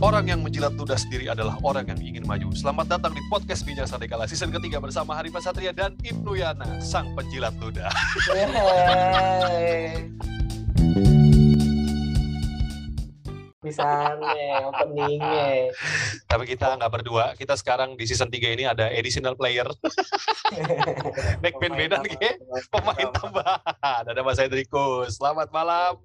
Orang yang menjilat ludah sendiri adalah orang yang ingin maju. Selamat datang di podcast Bijak Sadekala season ketiga bersama Harifan Satria dan Ibnu Yana, sang penjilat ludah. Yeay. Misalnya openingnya. Tapi kita nggak berdua. Kita sekarang di season 3 ini ada additional player. Backband beda nih, pemain tambahan. Ada Mas Hendrikus. Selamat malam,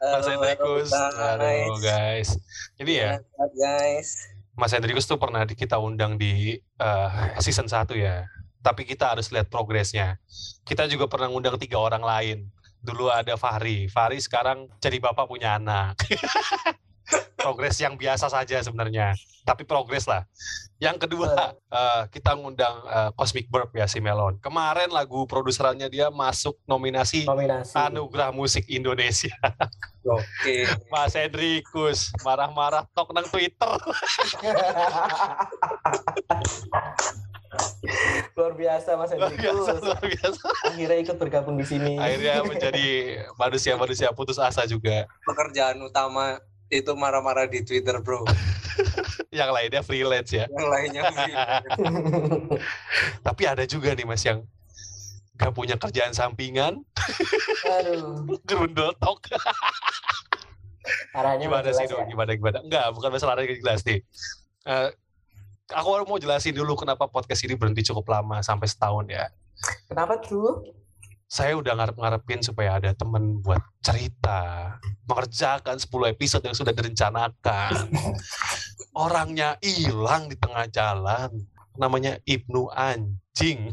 Mas Hendrikus. Aduh guys. Ini ya, guys. Mas Hendrikus tuh pernah kita undang di eh, season 1 ya. Tapi kita harus lihat progresnya. Kita juga pernah undang tiga orang lain. Dulu ada Fahri. Fahri sekarang jadi bapak punya anak. progres yang biasa saja sebenarnya. Tapi progres lah. Yang kedua, eh, kita ngundang eh, Cosmic Burp ya si Melon. Kemarin lagu produserannya dia masuk nominasi Nominasi. Anugerah Musik Indonesia. Oke. Mas Hendrikus marah-marah tok nang Twitter. Luar biasa Mas Luar Hendrikus. biasa, luar biasa. Akhirnya ikut bergabung di sini. akhirnya menjadi manusia-manusia putus asa juga. pekerjaan utama itu marah-marah di Twitter bro Yang lainnya freelance ya. yang lainnya Tapi ada juga nih mas yang gak punya kerjaan sampingan, Aduh. gerundel tok. Arahnya Gimana sih ya. dong? Gimana gimana? Enggak, bukan masalah arahnya jelas nih. Eh, aku mau jelasin dulu kenapa podcast ini berhenti cukup lama sampai setahun ya. Kenapa tuh? Saya udah ngarep-ngarepin supaya ada temen buat cerita, mengerjakan 10 episode yang sudah direncanakan. Orangnya hilang di tengah jalan. Namanya Ibnu Anjing.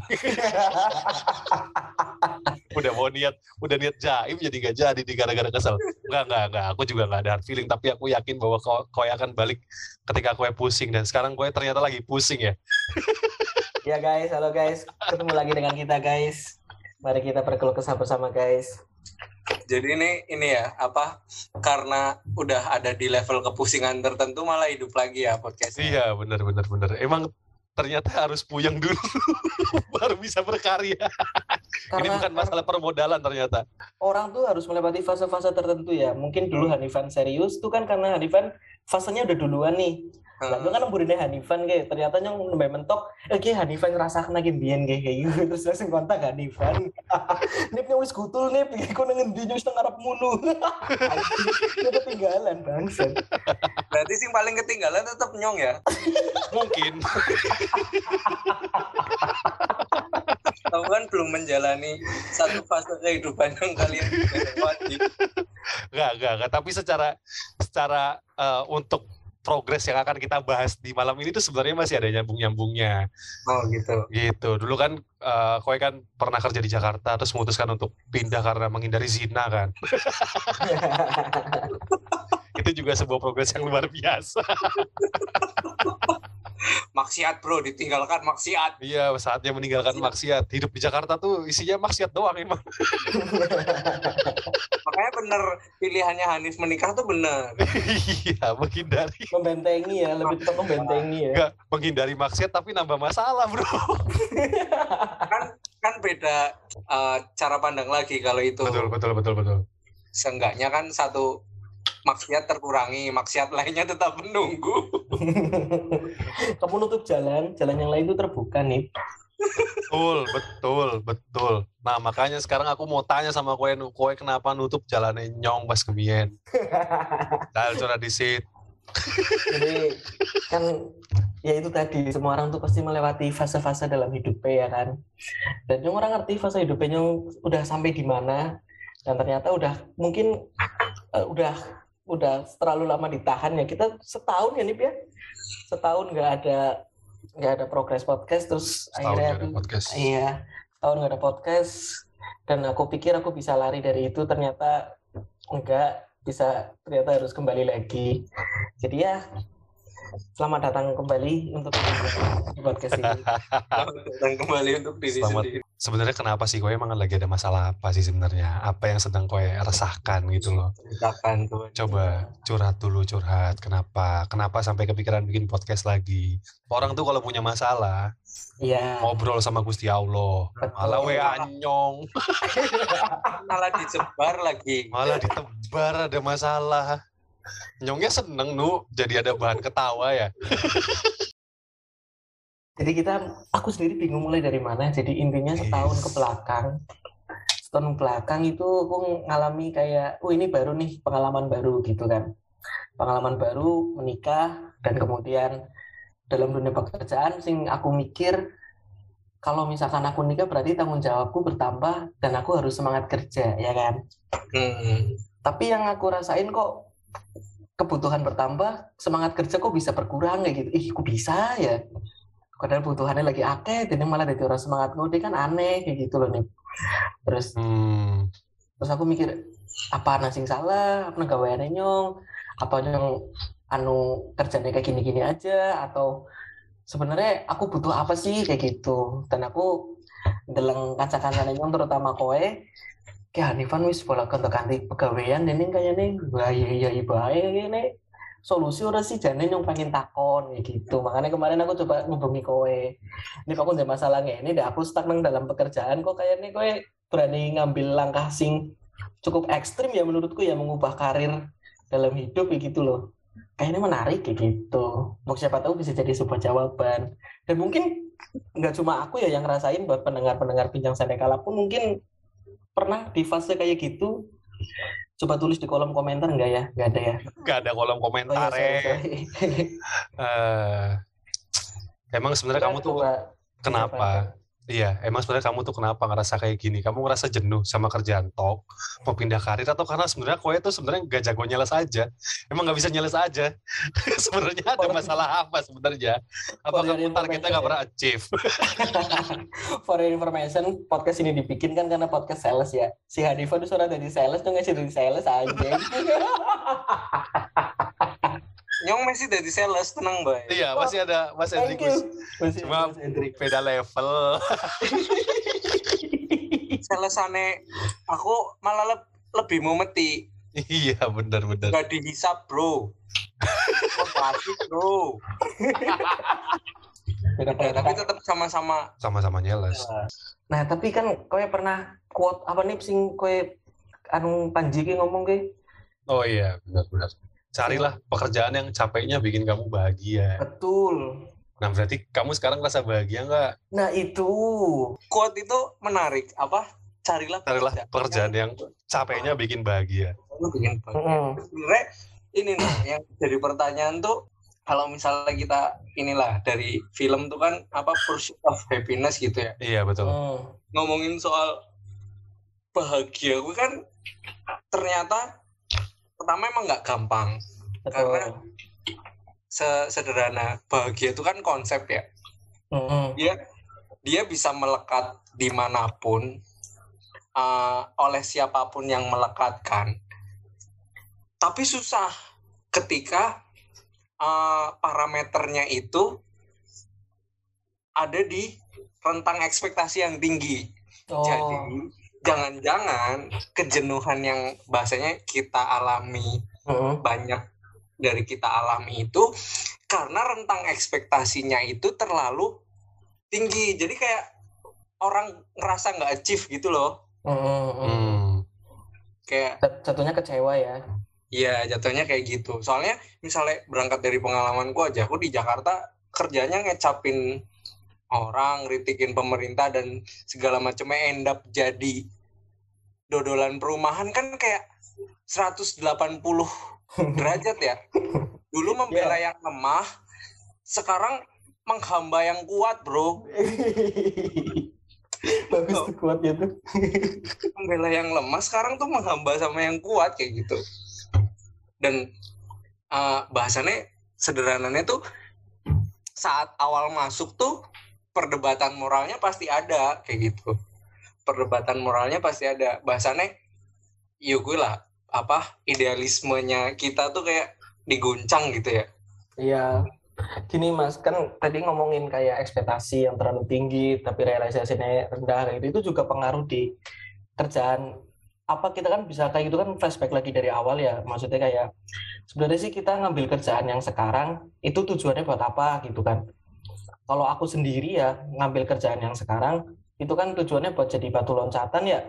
udah mau niat, udah niat jaim jadi gak jadi di gara-gara kesel. Enggak, enggak, enggak. Aku juga gak ada feeling. Tapi aku yakin bahwa kau, kau akan balik ketika kau pusing. Dan sekarang kau ternyata lagi pusing ya. ya guys, halo guys. Ketemu lagi dengan kita guys. Mari kita berkeluh kesah bersama guys. jadi ini ini ya apa karena udah ada di level kepusingan tertentu malah hidup lagi ya podcastnya Iya, benar, benar, benar. Emang ternyata harus puyeng dulu baru bisa berkarya. Ini Karena bukan masalah permodalan ternyata. orang tuh harus melewati fase-fase tertentu ya. Mungkin dulu Hanifan serius tuh kan karena Hanifan fasenya udah duluan nih. Nah, itu kan nemburine Hanifan kayak ternyata nyong nembe mentok, eh kayak Hanifan ngerasakan lagi biyen kayak kayak gitu terus langsung kontak Hanifan. nip wis gutul nip, kok nang ngendi wis nang ngarep mulu. Itu ketinggalan bangsat. berarti sih paling ketinggalan tetap nyong ya Mungkin. kamu kan belum menjalani satu fase kehidupan yang kalian lewati Enggak, enggak, enggak. Tapi secara secara eh, untuk progres yang akan kita bahas di malam ini tuh sebenarnya masih ada nyambung-nyambungnya. oh gitu Gitu. Dulu kan eh Koi kan pernah kerja di Jakarta terus memutuskan untuk pindah karena menghindari zina kan. Itu juga sebuah progres yang luar biasa. maksiat bro ditinggalkan maksiat Iya, saatnya meninggalkan maksiat. Hidup di Jakarta tuh isinya maksiat doang emang. makanya bener pilihannya Hanif menikah tuh bener Iya, menghindari. membentengi ya, lebih tepat membentengi ya. Enggak, menghindari maksiat tapi nambah masalah, Bro. kan kan beda eh, cara pandang lagi kalau itu Betul, betul, betul, betul. seenggaknya kan satu maksiat terkurangi maksiat lainnya tetap menunggu Kamu nutup jalan, jalan yang lain itu terbuka nih. Betul, betul, betul. Nah, makanya sekarang aku mau tanya sama kowe, kowe kenapa nutup jalannya nyong pas kemien? Dal curah disit. Jadi kan ya itu tadi semua orang tuh pasti melewati fase-fase dalam hidupnya ya kan. Dan yang orang ngerti fase hidupnya yang udah sampai di mana dan ternyata udah mungkin eh, udah udah terlalu lama ditahan ya kita setahun ya nih ya setahun nggak ada nggak ada progres podcast terus Setahun akhirnya ada podcast. Iya, tahun nggak ada podcast dan aku pikir aku bisa lari dari itu ternyata enggak bisa ternyata harus kembali lagi. Jadi ya selamat datang kembali untuk di podcast ini. dan kembali untuk diri Selamat. sendiri Sebenarnya kenapa sih kowe emang lagi ada masalah apa sih sebenarnya? Apa yang sedang kowe resahkan gitu loh? ceritakan tuh Coba curhat dulu curhat. Kenapa? Kenapa sampai kepikiran bikin podcast lagi? Orang tuh kalau punya masalah Iya. ngobrol sama Gusti Allah. Malah Betul. WA nyong, malah disebar lagi malah ditebar ada masalah. Nyongnya seneng nu jadi ada bahan ketawa ya. Jadi kita, aku sendiri bingung mulai dari mana. Jadi intinya setahun ke belakang, setahun belakang itu aku ngalami kayak, oh ini baru nih pengalaman baru gitu kan. Pengalaman baru menikah dan kemudian dalam dunia pekerjaan sing aku mikir kalau misalkan aku nikah berarti tanggung jawabku bertambah dan aku harus semangat kerja ya kan. Hmm. Tapi yang aku rasain kok kebutuhan bertambah, semangat kerja kok bisa berkurang kayak gitu. Ih, kok bisa ya? Padahal kebutuhannya lagi akeh, jadi malah jadi orang semangat ngode kan aneh kayak gitu loh nih. Terus Hmm. terus aku mikir apa nasing salah, apa gaweane nyong, apa nyong anu kerjanya kayak gini-gini aja atau sebenarnya aku butuh apa sih kayak gitu. Dan aku deleng kaca-kacanya nyong terutama kowe kayak Hanifan wis bola kantor ganti pegawaian ini kayaknya iya iya bae ini solusi ora sih jane yang pengen takon kayak gitu. Makanya kemarin aku coba ngubungi kowe. Ini kok ada masalahnya ini dah aku stuck nang dalam pekerjaan kok kayaknya kowe berani ngambil langkah sing cukup ekstrim ya menurutku ya mengubah karir dalam hidup kayak gitu loh. Kayaknya menarik kayak gitu. Mau siapa tahu bisa jadi sebuah jawaban. Dan mungkin nggak cuma aku ya yang ngerasain buat pendengar-pendengar bincang sandekala pun mungkin pernah di fase kayak gitu? Coba tulis di kolom komentar enggak ya? Nggak ada ya? Gak ada kolom oh, iya, komentar sorry, sorry. Eh, emang sebenarnya kamu tuh Coba, kenapa? Iya, emang sebenarnya kamu tuh kenapa ngerasa kayak gini? Kamu ngerasa jenuh sama kerjaan tok, mau pindah karir atau karena sebenarnya kowe tuh sebenarnya gak jago nyales aja, emang nggak bisa nyales aja. sebenarnya ada masalah apa sebenarnya? Apa kamu targetnya nggak pernah achieve? For your information, podcast ini dibikin kan karena podcast sales ya. Si Hanifa tuh suara dari sales tuh ngasih dari sales aja. Nyong masih dari sales tenang bay. iya, masih ada Mas Hendrikus. Cuma Mas Hendrik. beda level. Salesane aku malah leb- lebih memeti. iya, benar-benar. Gak dihisap bro. Makasih bro. Beda Ya, tapi tetap sama-sama Sama-sama nyales. Nah, tapi kan kowe pernah quote apa nih sing kowe anu Panji ki ngomong ki? Oh iya, benar-benar. Carilah pekerjaan yang capeknya bikin kamu bahagia. Betul. Nah, berarti kamu sekarang rasa bahagia nggak? Nah, itu. quote itu menarik. Apa? Carilah Carilah pekerjaan yang capeknya bikin bahagia. Bikin bahagia. Sebenarnya ini nih yang jadi pertanyaan tuh kalau misalnya kita inilah dari film tuh kan apa pursuit of happiness gitu ya Iya, betul. Mm. ngomongin soal bahagia gue kan ternyata pertama emang nggak gampang Betul. Karena- sesederhana bahagia itu kan konsep ya Mm-mm. dia dia bisa melekat di mana pun uh, oleh siapa pun yang melekatkan tapi susah ketika uh, parameternya itu ada di rentang ekspektasi yang tinggi Oh. jadi jangan-jangan kejenuhan yang bahasanya kita alami Mm-mm. banyak dari kita alami itu karena rentang ekspektasinya itu terlalu tinggi jadi kayak orang ngerasa nggak achieve gitu loh Mm-mm. Hmm. kayak Jat- Jatuhnya kecewa ya. ya jatuhnya kayak gitu soalnya misalnya berangkat dari pengalamanku aja aku di Jakarta kerjanya ngecapin orang kritikin pemerintah dan segala macamnya end up jadi dodolan perumahan kan kayak 180 derajat ya. Dulu membela yang lemah sekarang menghamba yang kuat bro. Bagus tuh kuatnya tuh. membela yang lemah sekarang tuh menghamba sama yang kuat kayak gitu. Dan uh, bahasannya sederhananya tuh saat awal masuk tuh perdebatan moralnya pasti ada kayak gitu. Perdebatan moralnya pasti ada. Bahasannya yuk gue lah apa idealismenya kita tuh kayak diguncang gitu ya. Iya. Gini Mas, kan tadi ngomongin kayak ekspektasi yang terlalu tinggi tapi realisasinya rendah gitu itu juga pengaruh di kerjaan. Apa kita kan bisa kayak gitu kan flashback lagi dari awal ya maksudnya kayak sebenarnya sih kita ngambil kerjaan yang sekarang itu tujuannya buat apa gitu kan kalau aku sendiri ya ngambil kerjaan yang sekarang itu kan tujuannya buat jadi batu loncatan ya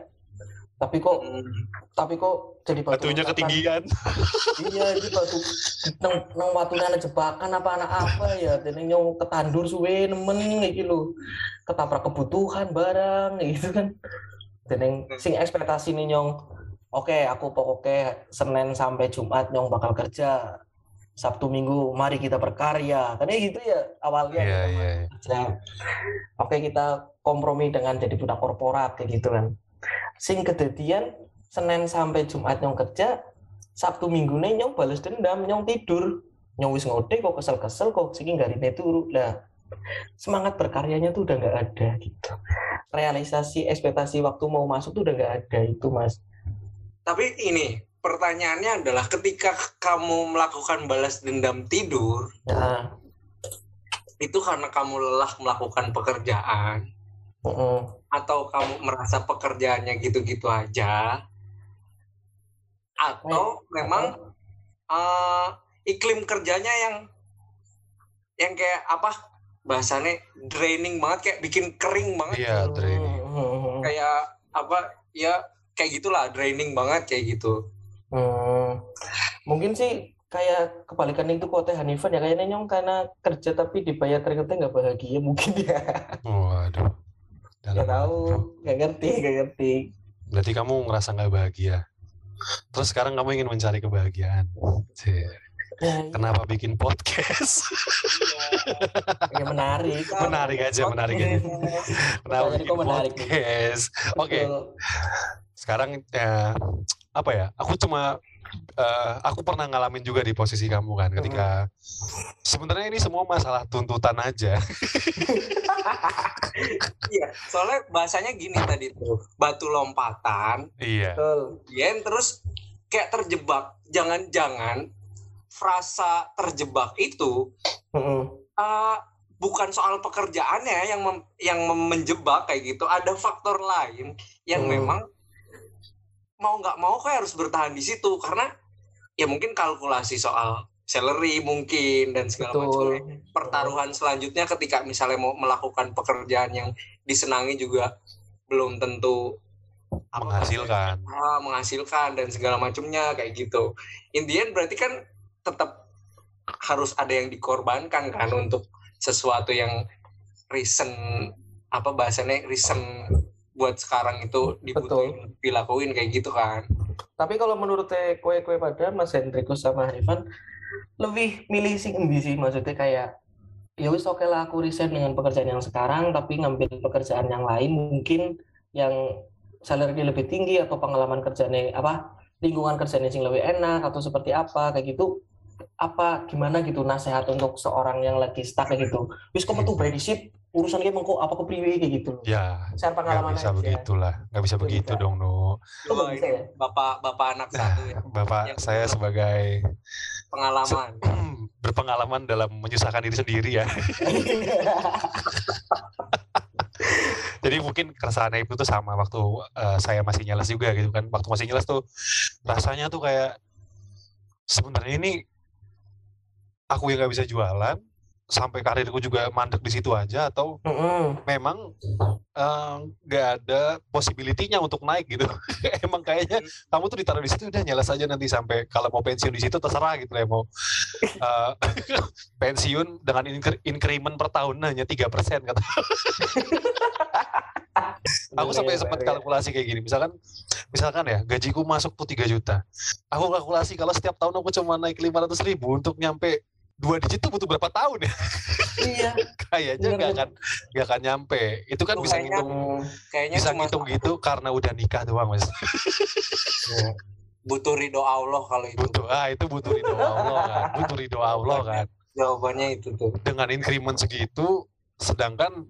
tapi kok Hmm. tapi kok jadi batu Batunya loncatan? ketinggian. iya ini batu nang nang watune ana jebakan apa anak apa ya dene nyong ketandur suwe nemen iki lho ketabrak kebutuhan barang gitu kan dene sing ekspektasi nih nyong oke aku pokoknya Senin sampai Jumat nyong bakal kerja Sabtu Minggu mari kita berkarya. Kan gitu ya awalnya Iya, iya. iya. kerja oke kita kompromi dengan jadi budak korporat kayak gitu kan. Sing kedadian Senin sampai Jumat nyong kerja Sabtu Minggu nih nyong balas dendam nyong tidur. Nyong wis ngode kok kesel-kesel kok sing garine turu. Lah semangat berkaryanya tuh udah nggak ada gitu. Realisasi ekspektasi waktu mau masuk tuh udah nggak ada itu mas. Tapi ini pertanyaannya adalah ketika kamu melakukan balas dendam tidur nah itu karena kamu lelah melakukan pekerjaan mm-mm. atau kamu merasa pekerjaannya gitu-gitu aja atau memang eh, iklim kerjanya yang yang kayak apa bahasanya draining banget kayak bikin kering banget Iya. Mm-mm. kayak apa ya kayak gitulah draining banget kayak gitu Hmm, mungkin sih kayak kebalikan itu kota Hanifan ya kayaknya nyong karena kerja tapi dibayar ternyata nggak bahagia mungkin ya Waduh. nggak Dalam tahu nggak ngerti nggak ngerti Berarti kamu ngerasa nggak bahagia. Terus sekarang kamu ingin mencari kebahagiaan. Cih, ya, Kenapa bikin podcast? ya menarik menarik aja, menarik aja. Kenapa bikin menarik podcast? Oke, Betul. sekarang ya, apa ya? Aku cuma eh, aku pernah ngalamin juga di posisi kamu kan ketika sebenarnya ini semua masalah tuntutan aja. iya soalnya bahasanya gini tadi tuh batu lompatan iya. betul Yen terus kayak terjebak jangan-jangan frasa terjebak itu Mm-mm. eh, bukan soal pekerjaannya yang mem- yang menjebak kayak gitu ada faktor lain yang Hmm. memang mau nggak mau kayak harus bertahan di situ karena ya mungkin kalkulasi soal salary mungkin dan segala betul macamnya pertaruhan selanjutnya ketika misalnya mau melakukan pekerjaan yang disenangi juga belum tentu apa Menghasilkan. ah, menghasilkan dan segala macamnya kayak gitu. In the end berarti kan tetap harus ada yang dikorbankan kan untuk sesuatu yang recent apa bahasanya recent buat sekarang itu dibutuhin dilakuin kayak gitu kan. tapi kalau menurut teh kue-kue pada Mas Hendrikus sama Hanifan lebih milih endi sih maksudnya kayak ya wis oke lah aku resign dengan pekerjaan yang sekarang tapi ngambil pekerjaan yang lain mungkin yang salary lebih tinggi atau pengalaman kerjanya apa lingkungan kerjanya sing lebih enak atau seperti apa kayak gitu. Apa gimana gitu nasihat untuk seorang yang lagi stuck kayak gitu. Wis kamu tuh by urusan kayak mengko apa kepriwe kayak gitu loh Ya, share nggak pengalaman bisa aja begitulah. Nggak bisa begitu bisa. dong, Nu. Oh, ya? bapak bapak anak satu ya Bapak Yang saya sebagai pengalaman. berpengalaman dalam menyusahkan diri sendiri ya. Jadi mungkin keresahan itu tuh sama waktu eh, saya masih nyales juga gitu kan. Waktu masih nyales tuh rasanya tuh kayak sebenarnya ini aku yang nggak bisa jualan sampai karirku juga mandek di situ aja atau Mm-mm. memang eh, nggak ada possibility-nya untuk naik gitu. Emang kayaknya kamu tuh ditaruh di situ udah nyeles aja nanti sampai kalau mau pensiun di situ terserah gitu ya mau eh, pensiun dengan incre- increment per tahun hanya tiga persen kata. Aku sampai Bener, sempat bener. kalkulasi kayak gini. Misalkan misalkan ya gajiku masuk tuh 3 juta. Aku kalkulasi kalau setiap tahun aku cuma naik 500 ribu untuk nyampe dua digit tuh butuh berapa tahun ya? iya. Kayaknya nggak akan nggak akan nyampe. Itu kan Tuh, bisa kayaknya- ngitung Kayaknya bisa ngitung gitu karena udah nikah doang mas. Butuh ridho Allah kalau itu. butuh ah itu butuh ridho Allah kan. Butuh ridho Allah kan. Jawabannya itu tuh. dengan increment segitu sedangkan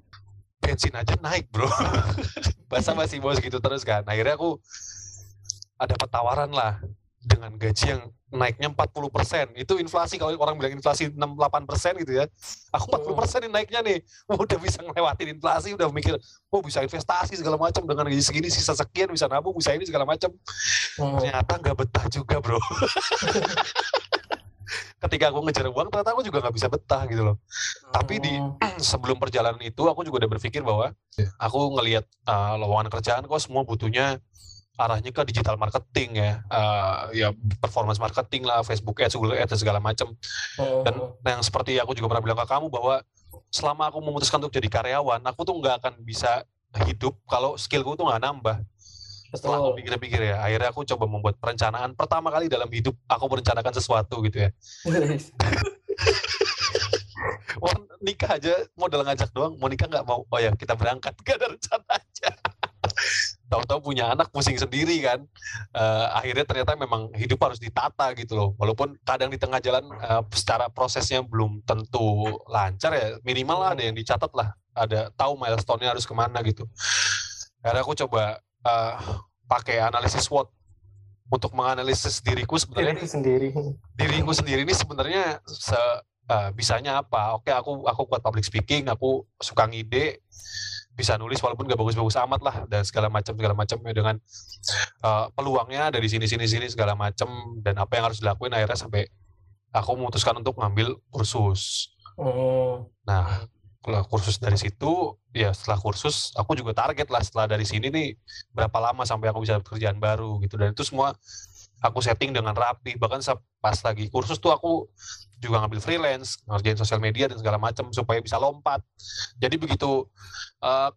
bensin aja naik bro. Masa masih bos gitu terus kan. Akhirnya aku ada tawaran lah dengan gaji yang naiknya 40% itu inflasi kalau orang bilang inflasi 68% gitu ya. Aku 40% nih naiknya nih. Udah bisa ngelewatin inflasi udah mikir oh bisa investasi segala macam dengan gaji segini sisa sekian bisa nabung bisa ini segala macam. Hmm. ternyata nggak betah juga bro. Ketika aku ngejar uang ternyata aku juga nggak bisa betah gitu loh. Tapi di Hmm. sebelum perjalanan itu aku juga udah berpikir bahwa aku ngelihat uh, lowongan kerjaan kok semua butuhnya arahnya ke digital marketing ya, uh, ya performance marketing lah, Facebook Ads, Google Ads dan segala macam. Dan yang seperti aku juga pernah bilang ke kamu bahwa selama aku memutuskan untuk jadi karyawan, aku tuh nggak akan bisa hidup kalau skillku tuh nggak nambah. Setelah aku pikir-pikir ya, akhirnya aku coba membuat perencanaan. Pertama kali dalam hidup aku merencanakan sesuatu gitu ya. Wah, nikah aja modal ngajak doang, mau nikah nggak mau. Oh ya, kita berangkat. Gak ada rencana aja. Tahu-tahu punya anak pusing sendiri kan. Uh, akhirnya ternyata memang hidup harus ditata gitu loh. Walaupun kadang di tengah jalan uh, secara prosesnya belum tentu lancar ya, minimal lah ada yang dicatat lah. Ada tahu milestone-nya harus ke mana gitu. Akhirnya aku coba uh, pakai analisis SWOT untuk menganalisis diriku sebenarnya diriku sendiri diriku sendiri ini sebenarnya se uh, bisanya apa oke aku aku kuat public speaking aku suka ngide bisa nulis walaupun gak bagus-bagus amat lah dan segala macam segala macam ya dengan uh, peluangnya dari sini sini sini segala macam dan apa yang harus dilakuin akhirnya sampai aku memutuskan untuk ngambil kursus. Hmm. Nah, kalau kursus dari situ ya setelah kursus aku juga target lah setelah dari sini nih berapa lama sampai aku bisa pekerjaan baru gitu dan itu semua aku setting dengan rapi. Bahkan pas lagi kursus tuh aku juga ngambil freelance ngerjain sosial media dan segala macam supaya bisa lompat. Jadi begitu uh,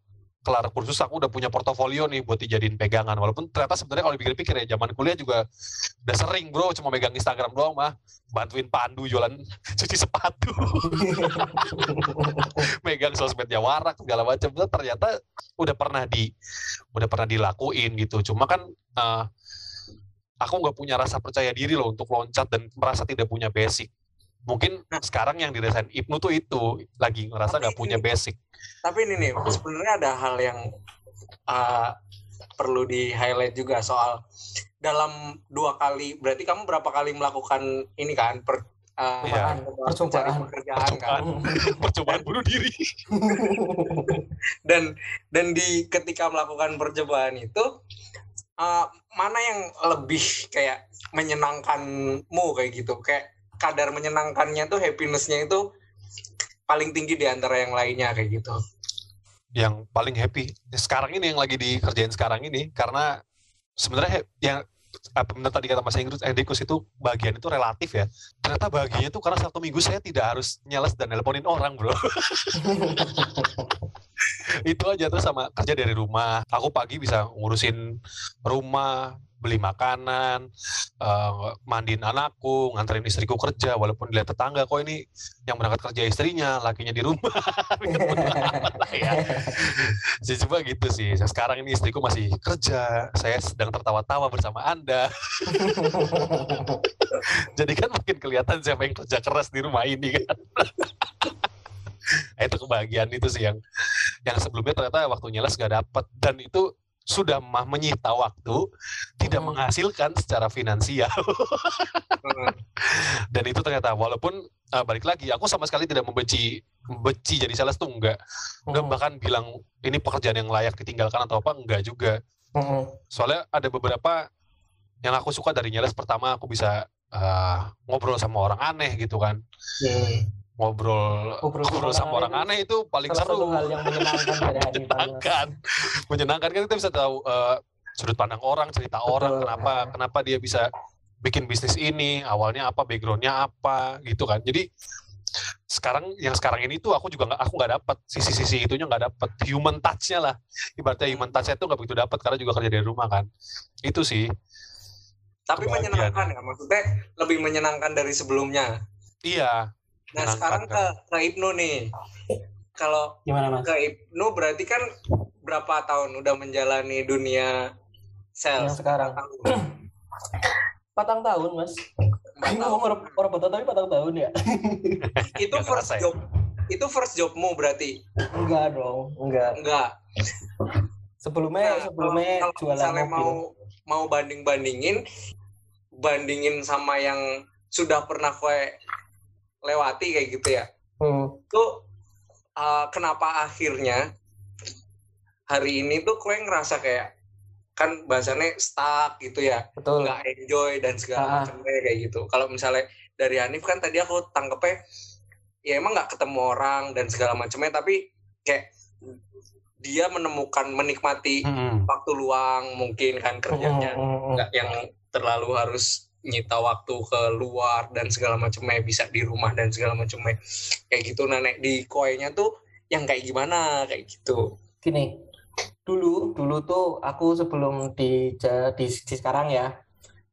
kelar kursus aku udah punya portofolio nih buat dijadiin pegangan. Walaupun ternyata sebenarnya kalau dipikir-pikir ya zaman kuliah juga udah sering bro. Cuma megang Instagram doang mah. Bantuin Pandu jualan cuci sepatu. Megang sosmednya warak segala macam ternyata udah pernah di udah pernah dilakuin gitu. Cuma kan uh, aku nggak punya rasa percaya diri loh untuk loncat dan merasa tidak punya basic. Mungkin nah, sekarang yang dirasain Ibnu tuh itu lagi ngerasa nggak punya basic. Tapi ini nih sebenarnya ada hal yang uh, perlu di highlight juga soal dalam dua kali berarti kamu berapa kali melakukan ini kan per, uh, ya. percobaan pekerjaan kan percobaan bunuh diri dan dan di ketika melakukan percobaan itu uh, mana yang lebih kayak menyenangkanmu kayak gitu? Kayak kadar menyenangkannya tuh happinessnya itu paling tinggi di antara yang lainnya kayak gitu. Yang paling happy. Sekarang ini yang lagi dikerjain sekarang ini karena sebenarnya yang apa benar tadi kata Mas Inggris Edikus itu bagian itu relatif ya. Ternyata bagiannya itu karena satu minggu saya tidak harus nyeles dan nelponin orang bro itu aja tuh sama kerja dari rumah aku pagi bisa ngurusin rumah beli makanan, uh, mandiin anakku, nganterin istriku kerja, walaupun dilihat tetangga kok ini yang berangkat kerja istrinya, lakinya di rumah. ya. Jadi coba gitu sih. Sekarang ini istriku masih kerja, saya sedang tertawa-tawa bersama Anda. Jadi kan makin kelihatan siapa yang kerja keras di rumah ini kan. itu kebahagiaan itu sih yang yang sebelumnya ternyata waktu nyeles gak dapet dan itu sudah mah menyita waktu, tidak hmm. menghasilkan secara finansial. hmm. Dan itu ternyata walaupun uh, balik lagi, aku sama sekali tidak membenci membenci jadi sales tuh enggak. Enggak hmm. bahkan bilang ini pekerjaan yang layak ditinggalkan atau apa enggak juga. Hmm. Soalnya ada beberapa yang aku suka dari nyales pertama aku bisa uh, ngobrol sama orang aneh gitu kan. Hmm ngobrol ngobrol, ngobrol sama orang aneh. itu paling seru. Satu hal yang menyenangkan menyenangkan. menyenangkan kan kita bisa tahu uh, sudut pandang orang, cerita Betul. orang, kenapa kenapa dia bisa bikin bisnis ini, awalnya apa, backgroundnya apa, gitu kan. Jadi sekarang yang sekarang ini tuh aku juga nggak aku nggak dapat sisi-sisi itunya nggak dapat human touch-nya lah. Ibaratnya human touch-nya tuh nggak begitu dapat karena juga kerja dari rumah kan. Itu sih. Tapi menyenangkan ya maksudnya lebih menyenangkan dari sebelumnya. Iya Nah sekarang ke ke Ibnu nih. Kalau ke Ibnu berarti kan berapa tahun udah menjalani dunia sales? Yang sekarang. Patang tahun mas. Ini ngomong orang orang patang tapi patang tahun ya. itu first ya? job. Itu first jobmu berarti? Enggak dong, enggak. Enggak. Sebelumnya nah, sebelumnya kalau, kalau jualan mobil. mau mau banding bandingin bandingin sama yang sudah pernah kue lewati kayak gitu ya hmm. tuh uh, kenapa akhirnya hari ini tuh kue ngerasa kayak kan bahasanya stuck gitu ya Betul. nggak enjoy dan segala ah. macamnya kayak gitu kalau misalnya dari Hanif kan tadi aku tangkepnya ya emang nggak ketemu orang dan segala macamnya tapi kayak dia menemukan menikmati Mm-mm. waktu luang mungkin kan kerjanya Mm, mm, mm. nggak yang terlalu harus nyita waktu ke luar dan segala macamnya bisa di rumah dan segala macamnya kayak gitu nenek di koenya tuh yang kayak gimana kayak gitu. Gini dulu dulu tuh aku sebelum di di, di sekarang ya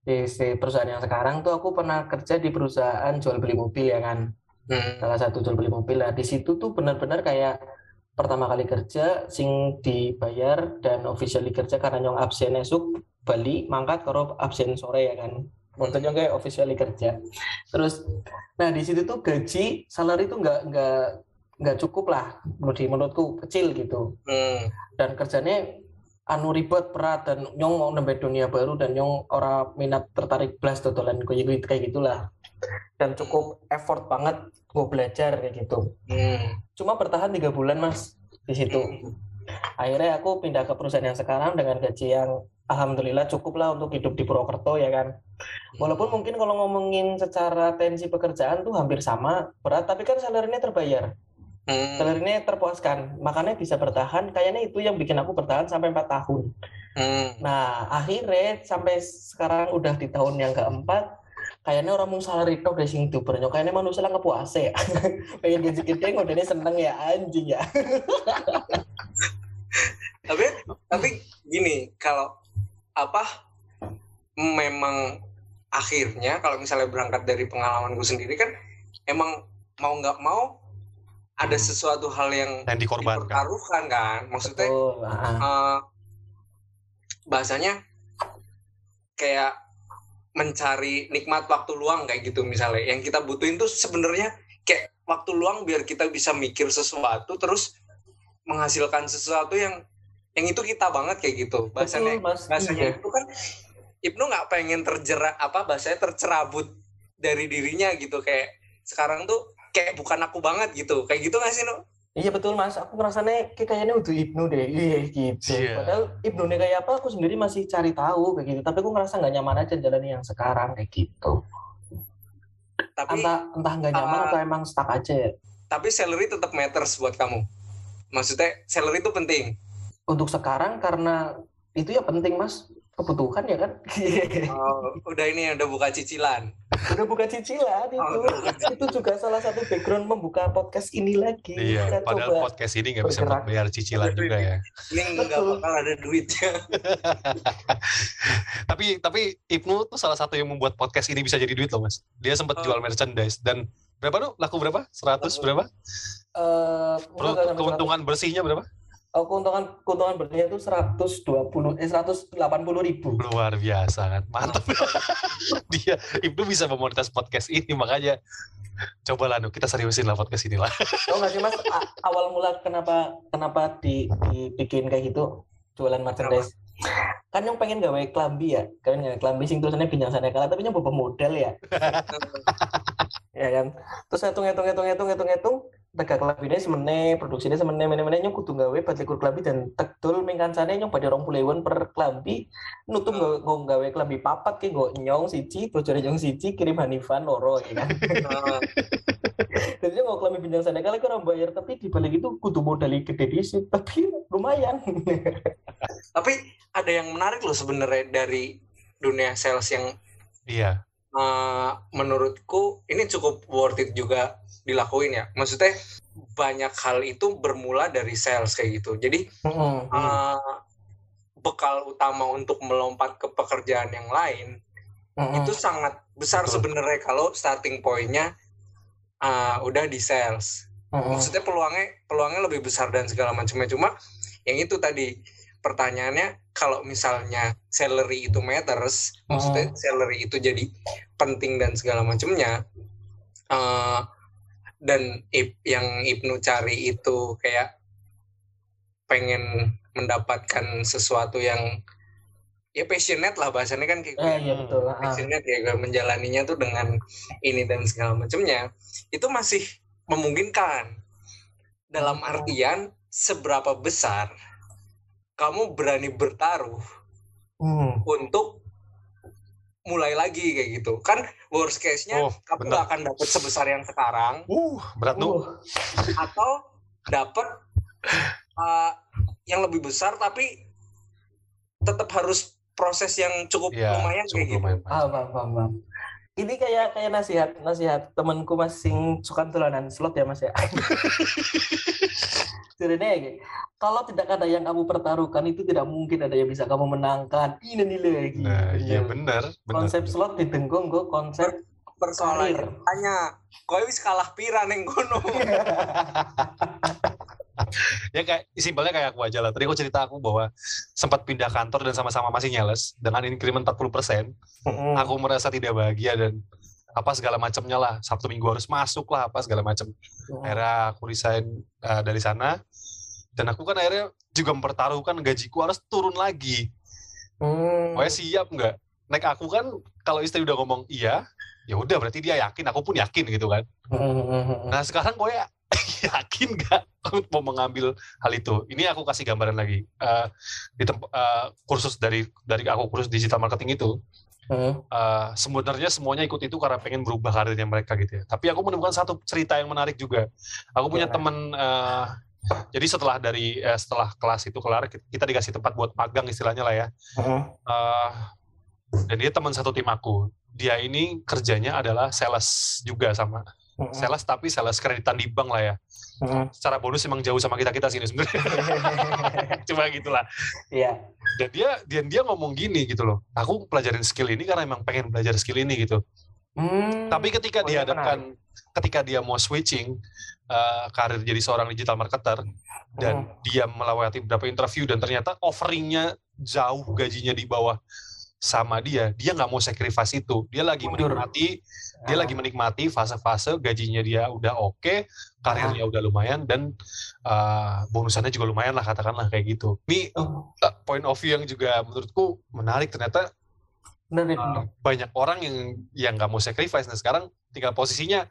di, di perusahaan yang sekarang tuh aku pernah kerja di perusahaan jual beli mobil ya kan. Hmm. salah satu jual beli mobil. Lah di situ tuh benar-benar kayak pertama kali kerja sing dibayar dan officially kerja karena nyong absen esuk Bali mangkat karo absen sore ya kan Maksudnya kayak officially kerja. Terus nah di situ tuh gaji salary tuh nggak nggak nggak cukup lah. Menurut menurutku kecil gitu. Hmm. dan kerjanya anu ribet berat dan nyong mau nambah dunia baru dan nyong ora minat tertarik belas dodolan kayak kayak gitulah. Dan cukup effort banget gue belajar kayak gitu. Hmm. cuma bertahan tiga bulan mas di situ. Akhirnya aku pindah ke perusahaan yang sekarang dengan gaji yang alhamdulillah cukup lah untuk hidup di Purwokerto ya kan walaupun mungkin kalau ngomongin secara tensi pekerjaan tuh hampir sama berat tapi kan salary-nya terbayar Hmm. salary-nya terpuaskan makanya bisa bertahan kayaknya itu yang bikin aku bertahan sampai empat tahun Hmm. Nah, akhirnya sampai sekarang udah di tahun yang keempat, kayaknya orang mau salary tok dari sing kayaknya manusia lah ngepuase ya. Pengen gaji gede ngodelnya seneng ya anjing ya. tapi tapi gini kalau apa memang akhirnya kalau misalnya berangkat dari pengalamanku sendiri kan emang mau nggak mau ada sesuatu hal yang yang dikorbankan. dipertaruhkan kan? Maksudnya Betul. eh, bahasanya kayak mencari nikmat waktu luang kayak gitu misalnya. Yang kita butuhin tuh sebenarnya kayak waktu luang biar kita bisa mikir sesuatu terus menghasilkan sesuatu yang yang itu kita banget kayak gitu bahasanya Betul, Mas. bahasanya Iya. itu kan Ibnu nggak pengen terjerat apa bahasanya tercerabut dari dirinya gitu kayak sekarang tuh kayak bukan aku banget gitu kayak gitu nggak sih no Iya betul Mas, aku ngerasanya kayak kayaknya udah Ibnu deh, iya gitu. Iya. Padahal Ibnu nih kayak apa, aku sendiri masih cari tahu kayak gitu. Tapi aku ngerasa nggak nyaman aja jalan yang sekarang kayak gitu. tapi Entah entah nggak nyaman Ah. atau emang stuck aja ya. tapi salary tetap matters buat kamu maksudnya salary itu penting Untuk sekarang karena itu ya penting Mas, kebutuhan ya kan. Oh, udah ini udah buka cicilan. udah buka cicilan itu. Oh, udah buka itu juga salah satu background membuka podcast ini lagi. Iya Kita padahal coba podcast ini nggak bisa bayar cicilan juga ya. Ini nggak bakal ada duitnya. tapi tapi Ibnu tuh salah satu yang membuat podcast ini bisa jadi duit loh mas. Dia sempat Oh. jual merchandise dan berapa tuh? Laku berapa? 100 berapa? Eh Perlu enggak sampai keuntungan bersihnya berapa? 100. Oh, keuntungan keuntungan bersihnya itu 120 eh 180 ribu. Luar biasa kan? Mantap. Dia Ibnu bisa memonetize podcast ini makanya coba lah kita seriusin lah podcast ini lah. Oh nggak sih mas awal mula kenapa kenapa di, dibikin kayak gitu jualan merchandise? Kan yang pengen gawe klambi ya kan gawe klambi sing tulisannya binjang sana kalah tapi nyoba model ya. Ya kan? Terus hitung hitung hitung hitung hitung hitung tega kelabine semene produksinya semene mene mene nyong kudu gawe bat likur kelambi dan tegdul mingkansane nyong pada rong puluh per kelambi nutup gawe nggo gawe kelambi papat ki nggo nyong siji bojone nyong siji kirim Hanifan loro ya kan? Jadi nyong nggo kelambi binjang sana kali orang bayar tapi di balik itu kudu modali gede dhisik tapi lumayan. Tapi ada yang menarik loh sebenarnya dari dunia sales yang iya. eh, menurutku ini cukup worth it juga dilakuin ya. Maksudnya banyak hal itu bermula dari sales kayak gitu. Jadi Mm-mm. eh, bekal utama untuk melompat ke pekerjaan yang lain Mm-mm. itu sangat besar sebenarnya kalau starting point-nya uh, udah di sales. Maksudnya peluangnya peluangnya lebih besar dan segala macamnya. Cuma yang itu tadi pertanyaannya kalau misalnya salary itu matters, maksudnya salary itu jadi penting dan segala macamnya. uh, dan Ip- yang Ibnu cari itu kayak pengen mendapatkan sesuatu yang ya passionate lah bahasanya kan kayak Eh, iya betul. Ah. passionate ya gue menjalaninya tuh dengan ini dan segala macamnya itu masih memungkinkan dalam Oh. artian seberapa besar kamu berani bertaruh Hmm. untuk mulai lagi kayak gitu kan worst case-nya Oh, kamu nggak akan dapat sebesar yang sekarang uh berat nu Uh, atau dapat uh, yang lebih besar tapi tetap harus proses yang cukup Iya, lumayan cukup kayak gitu. lumayan. Paham, paham, paham, paham. Ini kayak kayak nasihat nasihat temanku mas sing suka tulanan slot ya mas ya. Jadi nih, kalau tidak ada yang kamu pertaruhkan itu tidak mungkin ada yang bisa kamu menangkan. Ini nilai. Nah, iya bener, bener. Konsep slot didenggong gue konsep Persoalannya karir. hanya kowe wis kalah pira neng kono. ya kayak simpelnya kayak aku aja lah. Tadi aku cerita aku bahwa sempat pindah kantor dan sama-sama masih nyales dengan increment 40%. Mm-mm. Aku merasa tidak bahagia dan apa segala macamnya lah. Sabtu Minggu harus masuk lah apa segala macam. Akhirnya aku resign uh, dari sana dan aku kan akhirnya juga mempertaruhkan gajiku harus turun lagi. Hmm. Pokoknya siap nggak? Naik aku kan kalau istri udah ngomong iya, ya udah berarti dia yakin, aku pun yakin gitu kan. Nah sekarang gue yakin nggak aku mau mengambil hal itu? Ini aku kasih gambaran lagi Eh, di eh, kursus dari dari aku kursus digital marketing itu eh, sebenarnya semuanya ikut itu karena pengen berubah karirnya mereka gitu ya. Tapi aku menemukan satu cerita yang menarik juga. Aku punya Gimana? teman eh, jadi setelah dari eh, setelah kelas itu kelar kita dikasih tempat buat magang istilahnya lah ya. Mm. Eh, dan dia teman satu tim aku. Dia ini kerjanya adalah sales juga sama Mm. sales tapi sales kreditan di bank lah ya. Mm. Secara bonus emang jauh sama kita kita sini sebenarnya. Cuma gitulah. Iya. Dan dia dia dia ngomong gini gitu loh. Aku pelajarin skill ini karena emang pengen belajar skill ini gitu. Hmm. Tapi ketika Oh, dihadapkan ketika dia mau switching eh, karir jadi seorang digital marketer dan Mm. dia melewati beberapa interview dan ternyata offeringnya jauh gajinya di bawah sama dia, dia nggak mau sacrifice itu. Dia lagi menikmati, dia Ah. lagi menikmati fase-fase gajinya dia udah oke, karirnya udah lumayan dan uh, bonusannya juga lumayan lah katakanlah kayak gitu. Ini Oh, uh, point of view yang juga menurutku menarik ternyata benar, nih, uh, benar. banyak orang yang yang nggak mau sacrifice. Nah sekarang tinggal posisinya,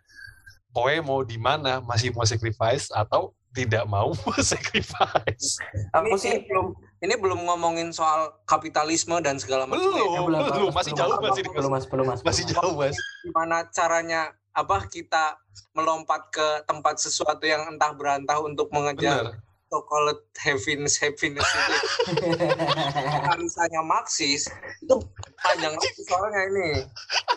kowe mau di mana? Masih mau sacrifice atau tidak mau sacrifice? Aku ini, sih ini belum ini belum ngomongin soal kapitalisme dan segala macam. Belum. ya. belum, belum, Mas, masih belum, jauh, Mas, masih- belum mas, belum mas, Masih belum, jauh mas. Gimana caranya apa kita melompat ke tempat sesuatu yang entah berantah untuk mengejar so-called happiness happiness itu Arisanya Marxis itu panjang soalnya ini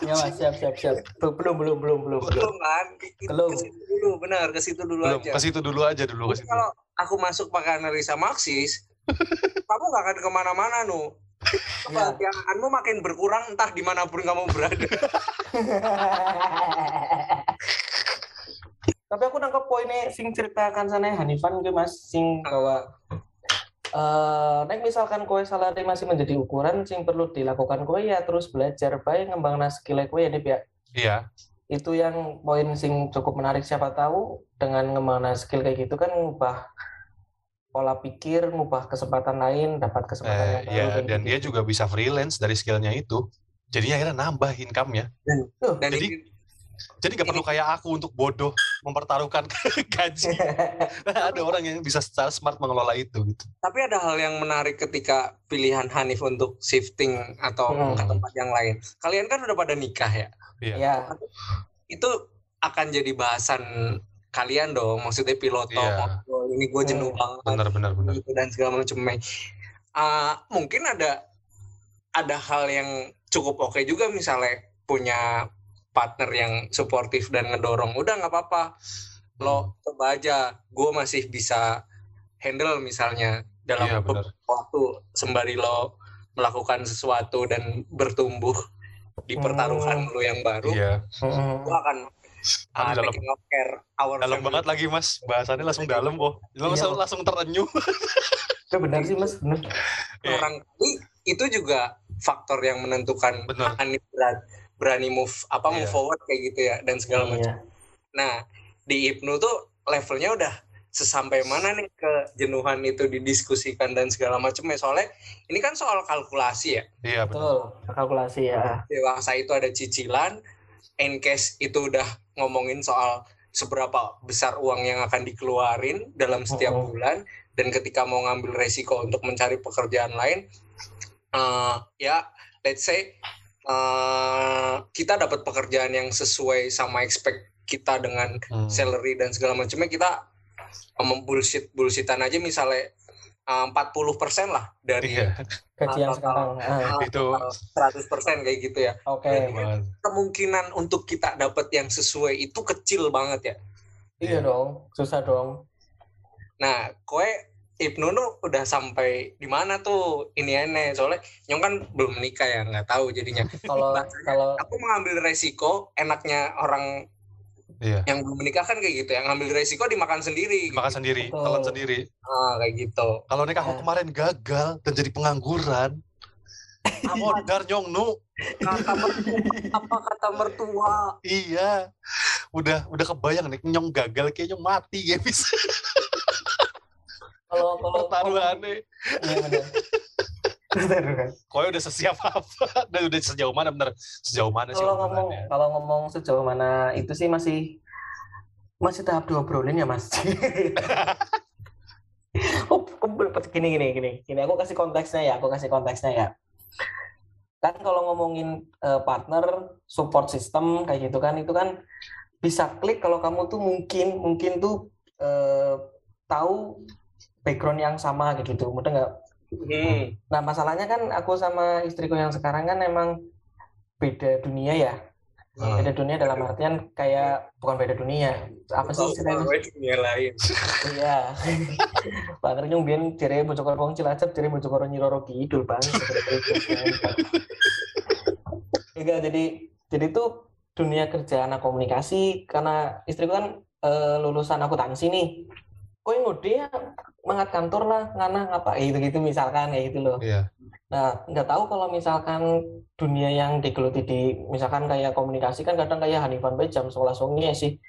ya mas, siap, siap, siap. Belum, belum, belum, belum, belum, belum. belum kan Belum. ke situ dulu benar ke situ dulu Belum, aja ke situ dulu aja dulu ke Jadi situ. kalau aku masuk pakai analisa Marxis kamu gak akan ke mana-mana nu Ya. kebahagiaanmu makin berkurang entah di mana pun kamu berada Tapi aku nangkep poinnya sing ceritakan sana Hanifan gue mas sing bahwa eh nek misalkan kowe salary masih menjadi ukuran sing perlu dilakukan kowe ya terus belajar bae ngembangna skill kowe ya Nip ya. Iya, Itu yang poin sing cukup menarik siapa tahu dengan ngembangna skill kayak gitu kan ngubah pola pikir, ngubah kesempatan lain, dapat kesempatan eh, yang baru ya, kayak dan gitu. dia juga bisa freelance dari skillnya itu. Jadinya akhirnya nambah income-nya. Tuh. dan Jadi- ini Jadi gak perlu kayak aku untuk bodoh mempertaruhkan gaji. Ada orang yang bisa secara smart mengelola itu. Gitu. tapi ada hal yang menarik ketika pilihan Hanif untuk shifting atau Hmm. ke tempat yang lain kalian kan udah pada nikah ya Iya. ya, itu akan jadi bahasan kalian dong maksudnya piloto Iya. oh, ini gue jenuh Hmm. banget Benar, benar, benar. gitu dan segala macam Ah, mungkin ada ada hal yang cukup oke juga misalnya punya partner yang suportif dan ngedorong udah nggak apa-apa Hmm. lo coba aja gue masih bisa handle misalnya dalam Iya, waktu sembari lo melakukan sesuatu dan bertumbuh di pertaruhan lo yang baru Iya. Mm-mm. gue akan Aduh, uh, dalam- care our Dalam family. banget lagi mas, bahasannya langsung dalam kok. Langsung, Iya. langsung terenyuh. Itu benar sih mas, benar. Iya. orang itu juga faktor yang menentukan Benar. Berani move apa move Iya. forward kayak gitu ya dan segala macam. Iya. Nah di Ibnu tuh levelnya udah sesampai mana nih kejenuhan itu didiskusikan dan segala macam ya soalnya ini kan soal kalkulasi ya Iya. Betul, kalkulasi ya. dewasa itu ada cicilan Encase itu udah ngomongin soal seberapa besar uang yang akan dikeluarin dalam setiap Oh. bulan dan ketika mau ngambil resiko untuk mencari pekerjaan lain eh, ya let's say eh, kita dapat pekerjaan yang sesuai sama expect kita dengan Hmm. salary dan segala macamnya kita bullshit bullshitan aja misalnya eh, 40% lah dari Iya, gaji yang sekarang Ah, itu 100% kayak gitu ya. oke banget. Kemungkinan untuk kita dapat yang sesuai itu kecil banget ya. iya Iya. dong susah dong Nah, kowe Ibnu nu udah sampai di mana tuh ini ene soalnya nyong kan belum menikah ya nggak tahu jadinya kalau kalau aku mengambil resiko enaknya orang Iya. yang belum menikah kan kayak gitu ya ngambil resiko dimakan sendiri Makan sendiri, Betul. telan sendiri. ah, kayak gitu Kalau nikah aku Iya. kemarin gagal dan jadi pengangguran. Modar nyong nu. kata mertua, apa kata mertua Iya. Udah udah kebayang nih nyong gagal kayak nyong mati guys. Kalau kalau Pertaruhannya. iya. Kowe udah sesiap apa? Dan udah sejauh mana bener? Sejauh mana sih kalau ngomong kalau ngomong sejauh mana itu sih masih masih tahap diobrolin ya mas oh, gini gini gini gini aku kasih konteksnya ya aku kasih konteksnya ya kan kalau ngomongin eh, partner support system kayak gitu kan itu kan bisa klik kalau kamu tuh mungkin mungkin tuh eh, tahu background yang sama gitu mudah nggak hmm. Nah, masalahnya kan aku sama istriku yang sekarang kan emang beda dunia ya. Hmm. Beda dunia dalam artian kayak bukan beda dunia. Apa sih istilahnya? Dunia lain Iya. Pak Nyung biyen jere Bojonegoro wong Cilacap, jere Bojonegoro Nyiroro Kidul, Bang. Enggak, jadi jadi tuh dunia kerja anak komunikasi karena istriku kan eh, lulusan akuntansi nih. Kok ngode ya mangat kantor lah, ngana ngapa gitu gitu misalkan kayak gitu loh. Iya. Nah, nggak tahu kalau misalkan dunia yang digeluti di misalkan kayak komunikasi kan kadang kayak Hanifan Bay jam 11 songi ya sih.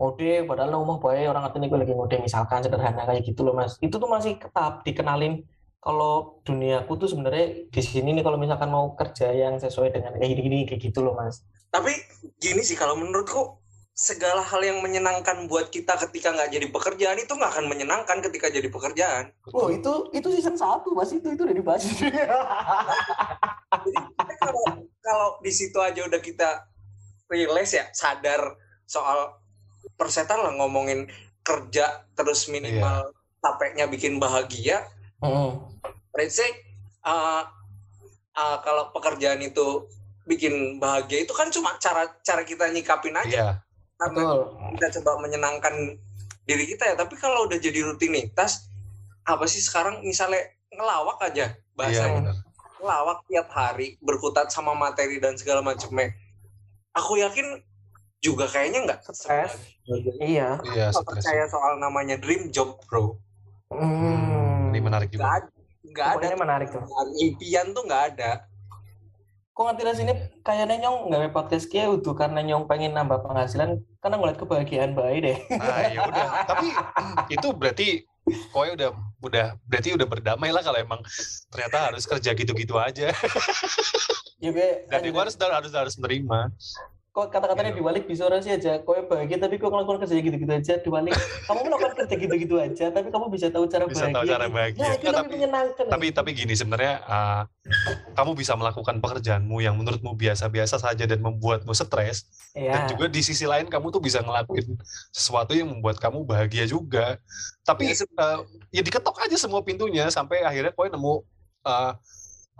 Ngode padahal rumah bae orang ngerti gue lagi ngode misalkan sederhana kayak gitu loh Mas. Itu tuh masih tetap dikenalin kalau duniaku tuh sebenarnya di sini nih kalau misalkan mau kerja yang sesuai dengan kayak gini-gini kayak gitu loh Mas. tapi gini sih kalau menurutku segala hal yang menyenangkan buat kita ketika nggak jadi pekerjaan itu nggak akan menyenangkan ketika jadi pekerjaan Oh, itu itu season 1 Mas itu itu udah dibahas. Jadi kalau kalau di situ aja udah kita realize ya sadar soal persetan lah ngomongin kerja terus minimal capeknya bikin bahagia Heeh. let's say uh, uh, kalau pekerjaan itu bikin bahagia itu kan cuma cara cara kita nyikapin aja Iya. Karena Betul. kita coba menyenangkan diri kita ya tapi kalau udah jadi rutinitas apa sih sekarang misalnya ngelawak aja Iya bahasanya benar. ngelawak tiap hari berkutat sama materi dan segala macamnya aku yakin juga kayaknya nggak Stres. Iya. Iya, percaya soal namanya dream job bro Hmm. Ini menarik nggak juga. ada nggak ada menarik tuh. impian tuh nggak ada Kok ngerti lah sini kayaknya nyong nggak podcast kia udah karena nyong pengen nambah penghasilan karena ngeliat kebahagiaan baik deh. Nah, ya udah. Tapi itu berarti kowe udah udah berarti udah berdamai lah kalau emang ternyata harus kerja gitu-gitu aja. Ya be. Dan gue harus harus harus menerima. Kok kata-katanya Iya. diwalik bisa orang sih aja. Kau bahagia tapi kok ngelakuin kerja gitu-gitu aja diwalik. kamu melakukan kerja gitu-gitu aja tapi kamu bisa tahu cara Bisa bahagia. tahu cara bahagia. Nah, itu lebih tapi- menyenangkan. Tapi tapi gini sebenarnya uh, kamu bisa melakukan pekerjaanmu yang menurutmu biasa-biasa saja dan membuatmu stres. ya. Dan juga di sisi lain kamu tuh bisa ngelakuin sesuatu yang membuat kamu bahagia juga. Tapi Ya, uh, ya diketok aja semua pintunya sampai akhirnya kowe nemu uh,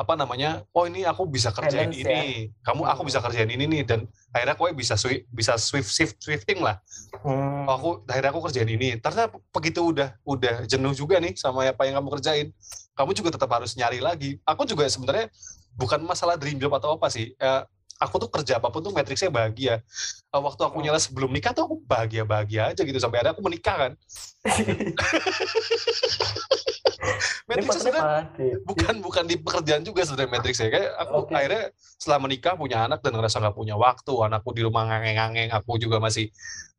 apa namanya? Oh ini aku bisa kerjain Balance, ini. Kamu aku bisa kerjain ini nih dan akhirnya kowe bisa swi- bisa swift shift swifting lah. Hmm. Oh, aku akhirnya aku kerjain ini. Ternyata begitu udah udah jenuh juga nih sama apa yang kamu kerjain. Kamu juga tetap harus nyari lagi. Aku juga sebenarnya bukan masalah dream job atau apa sih. Eh, aku tuh kerja apa pun tuh matriksnya bahagia. Eh, waktu aku Hmm. nyala sebelum nikah tuh aku bahagia-bahagia aja gitu sampai akhirnya aku menikah kan. Matriksnya sebenarnya bukan bukan di pekerjaan juga sebenarnya matriksnya kayak aku Oke. akhirnya setelah menikah punya anak dan ngerasa nggak punya waktu anakku di rumah ngangeng-ngangeng aku juga masih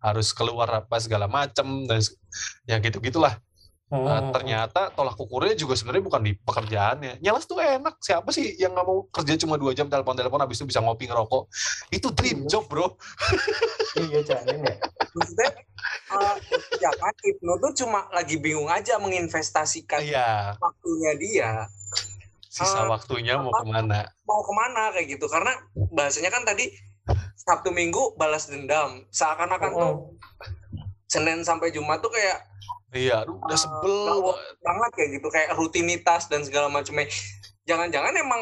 harus keluar apa segala macem dan ya gitu gitulah Hmm. ternyata tolak ukurnya juga sebenarnya bukan di pekerjaannya. Nyalas tuh enak. Siapa sih yang nggak mau kerja cuma dua jam telepon telepon habis itu bisa ngopi ngerokok? Itu dream Iya. job bro. Iya janin ya. maksudnya uh, jangan Ibnu tuh cuma lagi bingung aja menginvestasikan iya. waktunya dia. Sisa Ah, waktunya mau ke mana? Mau ke mana kayak gitu. Karena bahasanya kan tadi Sabtu Minggu balas dendam. Seakan-akan tuh Hmm. Senin sampai Jumat tuh kayak Iya, aduh, udah Ah, sebel nggak banget. kayak gitu kayak rutinitas dan segala macamnya jangan-jangan emang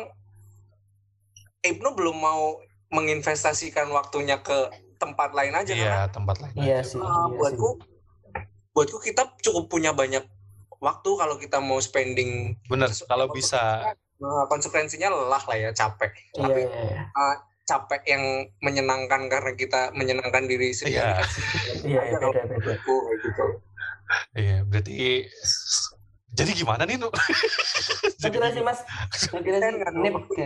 Ibnu belum mau menginvestasikan waktunya ke tempat lain aja Iya, karena tempat lain. Iya aja. sih. ah, iya sih. buatku buatku kita cukup punya banyak waktu kalau kita mau spending Bener, kalau bisa. Nah, konsekuensinya lelah lah ya capek Iya, tapi iya, iya. capek yang menyenangkan karena kita menyenangkan diri sendiri Iya. kan Iya, iya, kalau beda, beda. menurutku, kayak gitu Iya, berarti jadi gimana nih, Nu? jadi Kira sih mas, kira sih Kan ini oke.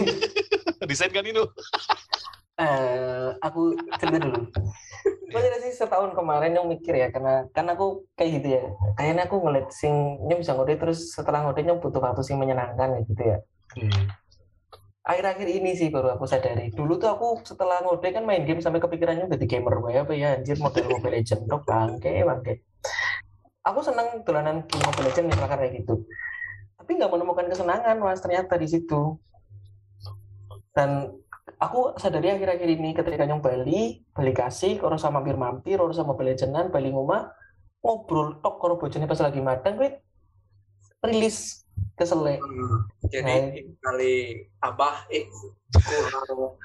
desain kan ini, Nu? Eh, aku cerita dulu. Gue kira sih setahun kemarin yang mikir ya, karena kan aku kayak gitu ya. Kayaknya aku ngeliat sing ini bisa ngode terus setelah ngodenya butuh waktu sing menyenangkan kayak gitu ya. Hmm. Akhir-akhir ini sih baru aku sadari. Dulu tuh aku setelah ngode kan main game sampai kepikirannya jadi gamer gue apa ya anjir model Mobile Legends dok bangke bangke. Aku senang dolanan game Mobile Legends misalkan kayak gitu. Tapi nggak menemukan kesenangan mas ternyata di situ. Dan aku sadari akhir-akhir ini ketika nyong Bali, Bali kasih, orang sama mampir-mampir, orang sama Mobile Legendan, Bali ngomah, ngobrol tok karo bojone pas lagi madang, gue rilis kesele. Hmm, jadi Nah. kali abah eh, kurang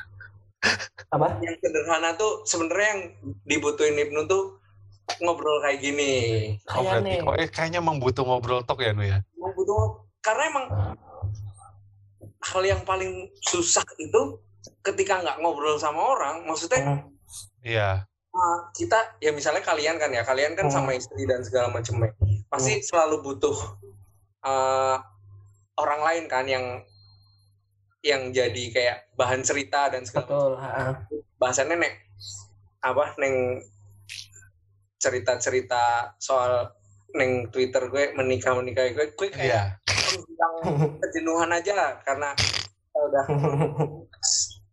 Apa? yang sederhana tuh sebenarnya yang dibutuhin Ibnu tuh ngobrol kayak gini Oh, berarti Kayaknya. kok eh, kayaknya emang butuh ngobrol tok ya, Nu ya? butuh karena emang hal yang paling susah itu ketika nggak ngobrol sama orang maksudnya Hmm. Iya. ah, kita ya misalnya kalian kan ya kalian kan Hmm. sama istri dan segala macamnya pasti selalu butuh ah, orang lain kan yang yang jadi kayak bahan cerita dan segala Betul. ha-ha. bahasannya apa neng cerita-cerita soal neng Twitter gue menikah menikah gue gue kayak Iya. tentang kejenuhan aja lah, karena udah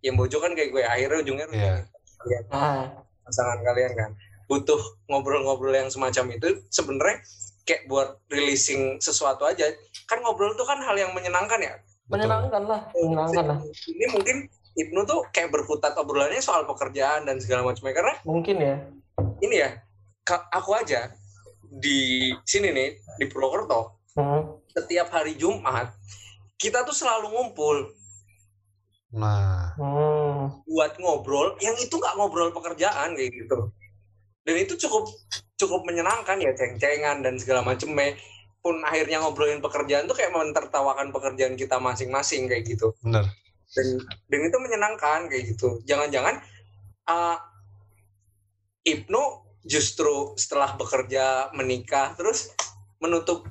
yang bojo kan kayak gue akhirnya ujungnya Iya. kalian Ah, pasangan kalian kan butuh ngobrol-ngobrol yang semacam itu sebenarnya kayak buat releasing sesuatu aja kan ngobrol tuh kan hal yang menyenangkan ya menyenangkan lah, menyenangkan lah. ini mungkin Ibnu tuh kayak berkutat obrolannya soal pekerjaan dan segala macamnya karena Mungkin ya. ini ya aku aja di sini nih di Purwokerto Hmm. setiap hari Jumat kita tuh selalu ngumpul Nah, Hmm. buat ngobrol yang itu nggak ngobrol pekerjaan kayak gitu dan itu cukup cukup menyenangkan ya ceng-cengan dan segala macamnya pun akhirnya ngobrolin pekerjaan tuh kayak mentertawakan pekerjaan kita masing-masing kayak gitu bener. dan dan itu menyenangkan kayak gitu jangan-jangan uh, Ibnu justru setelah bekerja menikah terus menutup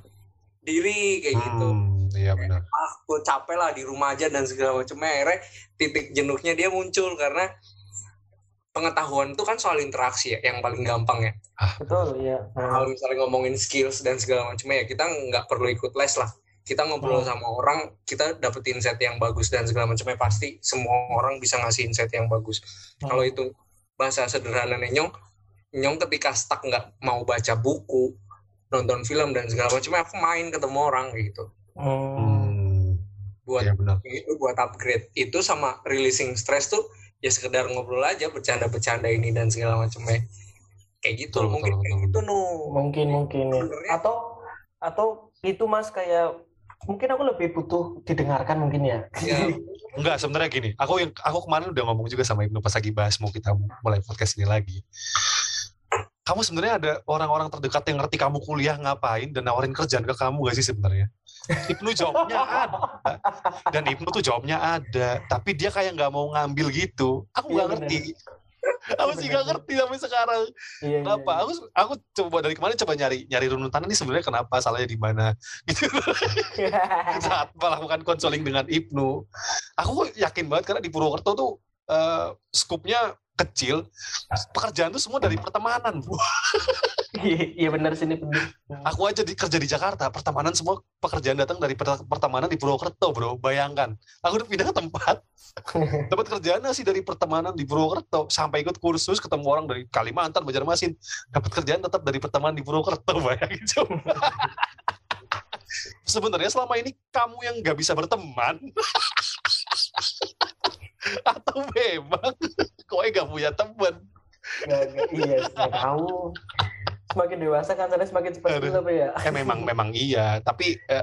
diri kayak gitu Hmm, iya benar. ah gue capek lah di rumah aja dan segala macamnya akhirnya titik jenuhnya dia muncul karena pengetahuan itu kan soal interaksi ya yang paling gampang ya Betul ya. Nah, kalau misalnya ngomongin skills dan segala macamnya ya kita nggak perlu ikut les lah kita ngobrol Hmm. sama orang kita dapet insight yang bagus dan segala macamnya pasti semua orang bisa ngasih insight yang bagus Hmm. kalau itu bahasa sederhananya nyong nyong ketika stuck nggak mau baca buku nonton film dan segala macamnya aku main ketemu orang gitu hmm. Hmm, buat iya benar. itu buat upgrade itu sama releasing stress tuh ya sekedar ngobrol aja bercanda-bercanda ini dan segala macamnya kayak gitu Betul, mungkin betul, kayak betul, gitu nu mungkin mungkin ya. Sebenarnya- Atau atau itu mas kayak mungkin aku lebih butuh didengarkan mungkin ya. ya Enggak, sebenarnya gini. Aku yang aku kemarin udah ngomong juga sama Ibnu pas lagi bahas mau kita mulai podcast ini lagi. Kamu sebenarnya ada orang-orang terdekat yang ngerti kamu kuliah ngapain dan nawarin kerjaan ke kamu gak sih sebenarnya? Ibnu jawabnya ada. Dan Ibnu tuh jawabnya ada. Tapi dia kayak nggak mau ngambil gitu. Aku Iya, nggak benar. ngerti. Aku sih nggak ngerti sampai sekarang. Iya, iya, Kenapa? Aku aku coba dari kemarin coba nyari nyari runutan ini sebenarnya kenapa salahnya di mana gitu iya. saat melakukan konseling dengan Ibnu. Aku yakin banget karena di Purwokerto tuh eh, skupnya kecil, pekerjaan tuh semua dari pertemanan, bro. Iya, Iya benar sini benar. Aku aja di, kerja di Jakarta, pertemanan semua pekerjaan datang dari per- pertemanan di Purwokerto, bro. Bayangkan, aku udah pindah ke tempat, dapat kerjaan sih dari pertemanan di Purwokerto, sampai ikut kursus, ketemu orang dari Kalimantan, Banjarmasin, dapat kerjaan tetap dari pertemanan di Purwokerto, bayangin coba. Sebenarnya selama ini kamu yang nggak bisa berteman, atau memang kok nggak punya teman? Nggak, nggak, iya, tahu. Semakin dewasa kan saya semakin cepat skill apa ya eh memang memang iya tapi eh,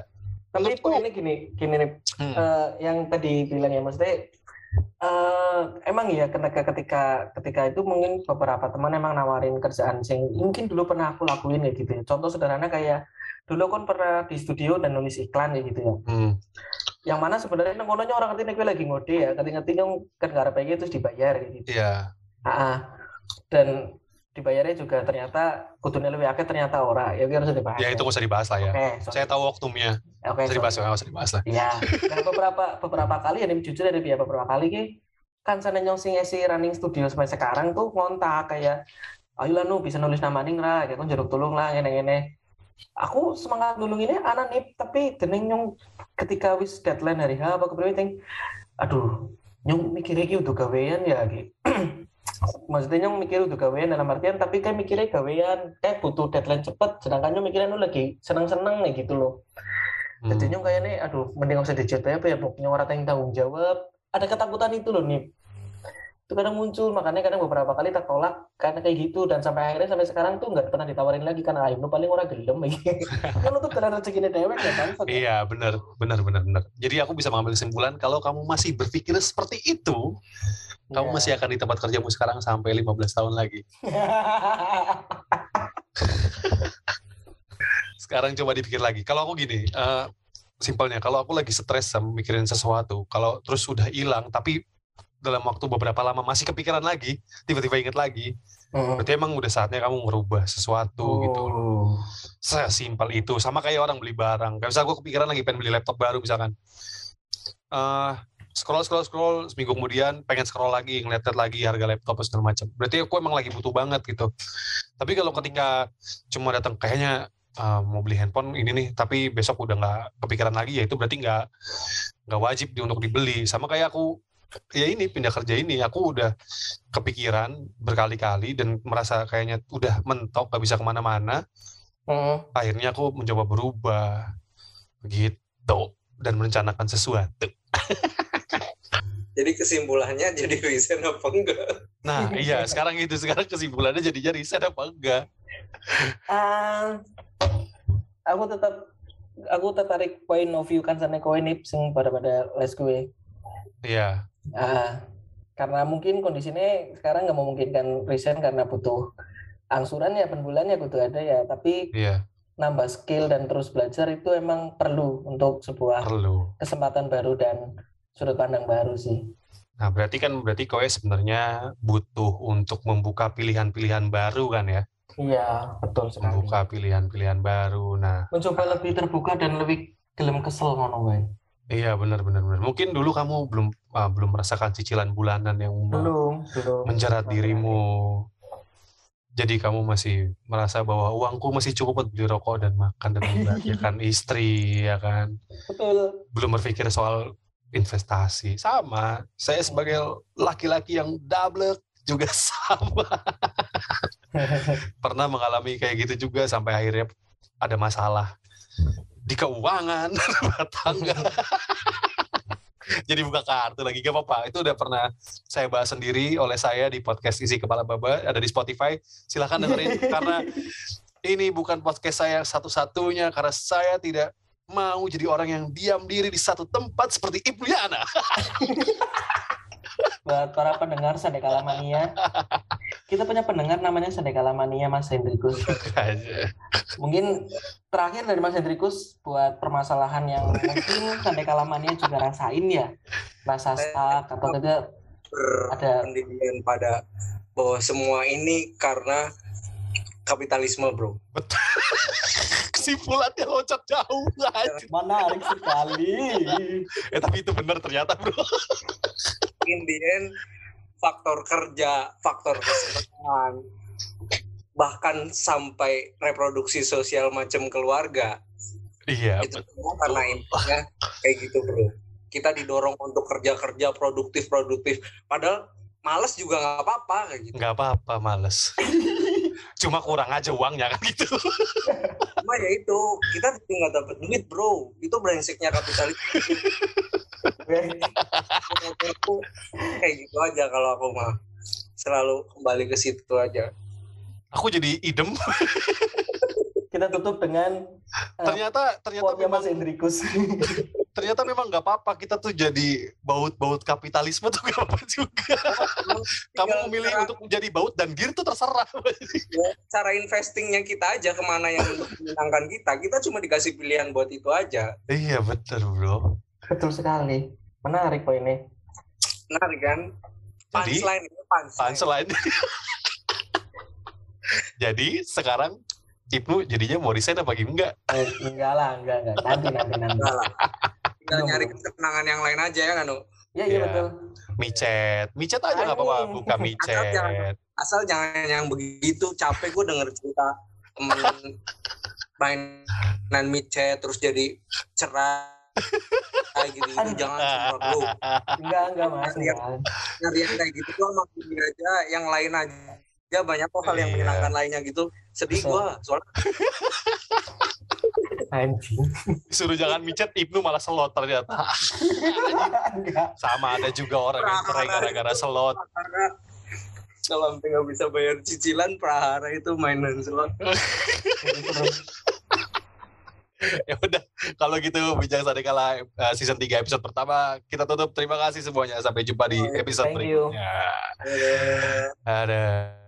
tapi menurutku- poinnya gini gini nih hmm, eh, yang tadi bilang ya maksudnya eh emang ya ketika ketika ketika itu mungkin beberapa teman emang nawarin kerjaan sing mungkin dulu pernah aku lakuin gitu ya. Contoh sederhana kayak dulu kan pernah di studio dan nulis iklan kayak gitu ya. hmm, Yang mana sebenarnya nang orang ngerti nek lagi ngode ya, ngerti-ngerti yang kan garap kayak terus dibayar gitu. iya Ah, ah. dan dibayarnya juga ternyata kudune lebih akeh ternyata ora. Ya harus dibahas. ya itu nggak usah dibahas lah ya. Oke, sorry. saya tahu Oke, nggak usah dibahas nggak usah dibahas lah. Iya, dan beberapa beberapa kali ya jujur ada ya beberapa kali ki kan sana nyong sing isi running studio sampai sekarang tuh ngontak kayak ayo lah nu bisa nulis nama ning lah kayak kan jeruk tulung lah ngene ngene. Aku semangat nulung ini anak nih tapi dening nyong ketika wis deadline hari H apa ting aduh nyong mikir iki udah gawean ya ki maksudnya mikir udah gawean dalam artian tapi kayak mikirnya gawean kayak butuh deadline cepet sedangkan mikirnya nu lagi seneng seneng nih gitu loh Hmm, jadi nyong kayaknya, aduh, mending usah dicetai apa ya, pokoknya orang yang tanggung jawab. Ada ketakutan itu loh nih. Itu kadang muncul, makanya kadang beberapa kali tak tolak karena kayak gitu dan sampai akhirnya sampai sekarang tuh nggak pernah ditawarin lagi karena ayo paling orang gelem lagi. kan untuk terhadap segini dewek ya kan. Iya benar benar benar benar. Jadi aku bisa mengambil kesimpulan kalau kamu masih berpikir seperti itu, kamu Iya. masih akan di tempat kerjamu sekarang sampai 15 tahun lagi. Sekarang coba dipikir lagi. Kalau aku gini, eh, simpelnya kalau aku lagi stres sama mikirin sesuatu, kalau terus udah hilang tapi dalam waktu beberapa lama masih kepikiran lagi, tiba-tiba inget lagi, Hmm. berarti emang udah saatnya kamu merubah sesuatu gitu. Oh. Sesimpel itu. Sama kayak orang beli barang. Kayak misalnya gue kepikiran lagi pengen beli laptop baru misalkan. eh scroll scroll scroll seminggu kemudian pengen scroll lagi ngeliat lagi harga laptop segala macam. Berarti aku emang lagi butuh banget gitu. Tapi kalau ketika cuma datang kayaknya eh, mau beli handphone ini nih, tapi besok udah nggak kepikiran lagi ya itu berarti nggak nggak wajib di- untuk dibeli. Sama kayak aku ya ini pindah kerja ini aku udah kepikiran berkali-kali dan merasa kayaknya udah mentok gak bisa ke mana-mana Hmm. akhirnya aku mencoba berubah gitu dan merencanakan sesuatu. Jadi kesimpulannya jadi resign apa enggak? Nah iya sekarang itu sekarang kesimpulannya jadinya resign apa enggak? Ah, aku tetap aku tertarik point of view kan sana koin nih sing pada pada les gue. Iya Ah, karena mungkin kondisinya sekarang nggak memungkinkan resign karena butuh angsuran ya per bulan ya kudu ada ya tapi iya nambah skill dan terus belajar itu emang perlu untuk sebuah perlu. kesempatan baru dan sudut pandang baru sih Nah berarti kan berarti kowe sebenarnya butuh untuk membuka pilihan-pilihan baru kan ya? iya betul sekali Membuka pilihan-pilihan baru. Nah mencoba lebih terbuka dan lebih gelem kesel ngono wae iya benar benar benar. Mungkin dulu kamu belum ah, belum merasakan cicilan bulanan yang belum belum menjerat dirimu. Jadi kamu masih merasa bahwa uangku masih cukup buat beli rokok dan makan dan membahagiakan istri, ya kan? betul Belum berpikir soal investasi. Sama, saya sebagai laki-laki yang double juga sama. Pernah mengalami kayak gitu juga sampai akhirnya ada masalah di keuangan rumah tangga. Jadi buka kartu lagi gak apa-apa. Itu udah pernah saya bahas sendiri oleh saya di podcast isi kepala baba ada di Spotify. Silahkan dengerin karena ini bukan podcast saya satu-satunya karena saya tidak mau jadi orang yang diam diri di satu tempat seperti Ibnu Yana. buat para pendengar Sandekala Mania kita punya pendengar namanya Sandekala Mania Mas Hendrikus mungkin terakhir dari Mas Hendrikus buat permasalahan yang mungkin Sandekala Mania juga rasain ya rasa stuck atau tidak ada Berpendirian pada bahwa semua ini karena kapitalisme bro. Kesimpulannya loncat jauh anjir. menarik sekali Eh tapi itu benar ternyata bro. In the end, faktor kerja, faktor kesehatan, bahkan sampai reproduksi sosial macam keluarga. Iya. itu semua karena intinya kayak gitu bro. Kita didorong untuk kerja kerja produktif produktif padahal males juga nggak apa-apa kayak gitu. Nggak apa-apa males. Cuma kurang aja uangnya kan gitu. Cuma ya itu kita nggak dapet duit bro. Itu brengseknya kapitalisme Aku kayak gitu aja kalau aku mah selalu kembali ke situ aja Aku jadi idem. Kita tutup dengan eh, ternyata ternyata quote-nya memang Mas Hendrikus. ternyata memang nggak apa-apa kita tuh jadi baut-baut kapitalisme tuh gak apa juga. Kamu memilih cara- untuk menjadi baut dan gear itu terserah. cara investingnya kita aja ke mana yang menyenangkan kita kita cuma dikasih pilihan buat itu aja iya betul bro. Betul sekali. Menarik poinnya. menarik kan Jadi punchline itu punchline selain jadi sekarang Ibnu jadinya mau resign apa enggak? Eh, enggak lah, enggak, enggak. Nanti, nanti, nanti. Enggak lah. tinggal nyari kesenangan yang lain aja ya kan Nu? Iya, iya Iya. betul. Micet, micet aja nggak apa-apa, buka Asal micet. jangan- asal jangan yang begitu capek gue denger cerita temen mainan micet terus jadi cerai gitu, gitu. jangan semprot lu Enggak, enggak, Mas. Nyari yang kayak gitu gua Budi aja yang lain aja banyak kok hal yang Iya. menyenangkan lainnya gitu sedih gua soalnya Anjing. Suruh jangan micet, Ibnu malah selot ternyata. Enggak. Sama ada juga orang yang cerai gara-gara selot. karena kalau nggak bisa bayar cicilan prahara itu mainan slot Terus. ya udah, kalau gitu bincang sadekala eh, season 3 episode pertama kita tutup. Terima kasih semuanya. Sampai jumpa di episode Thank you. berikutnya. Eh, Ada.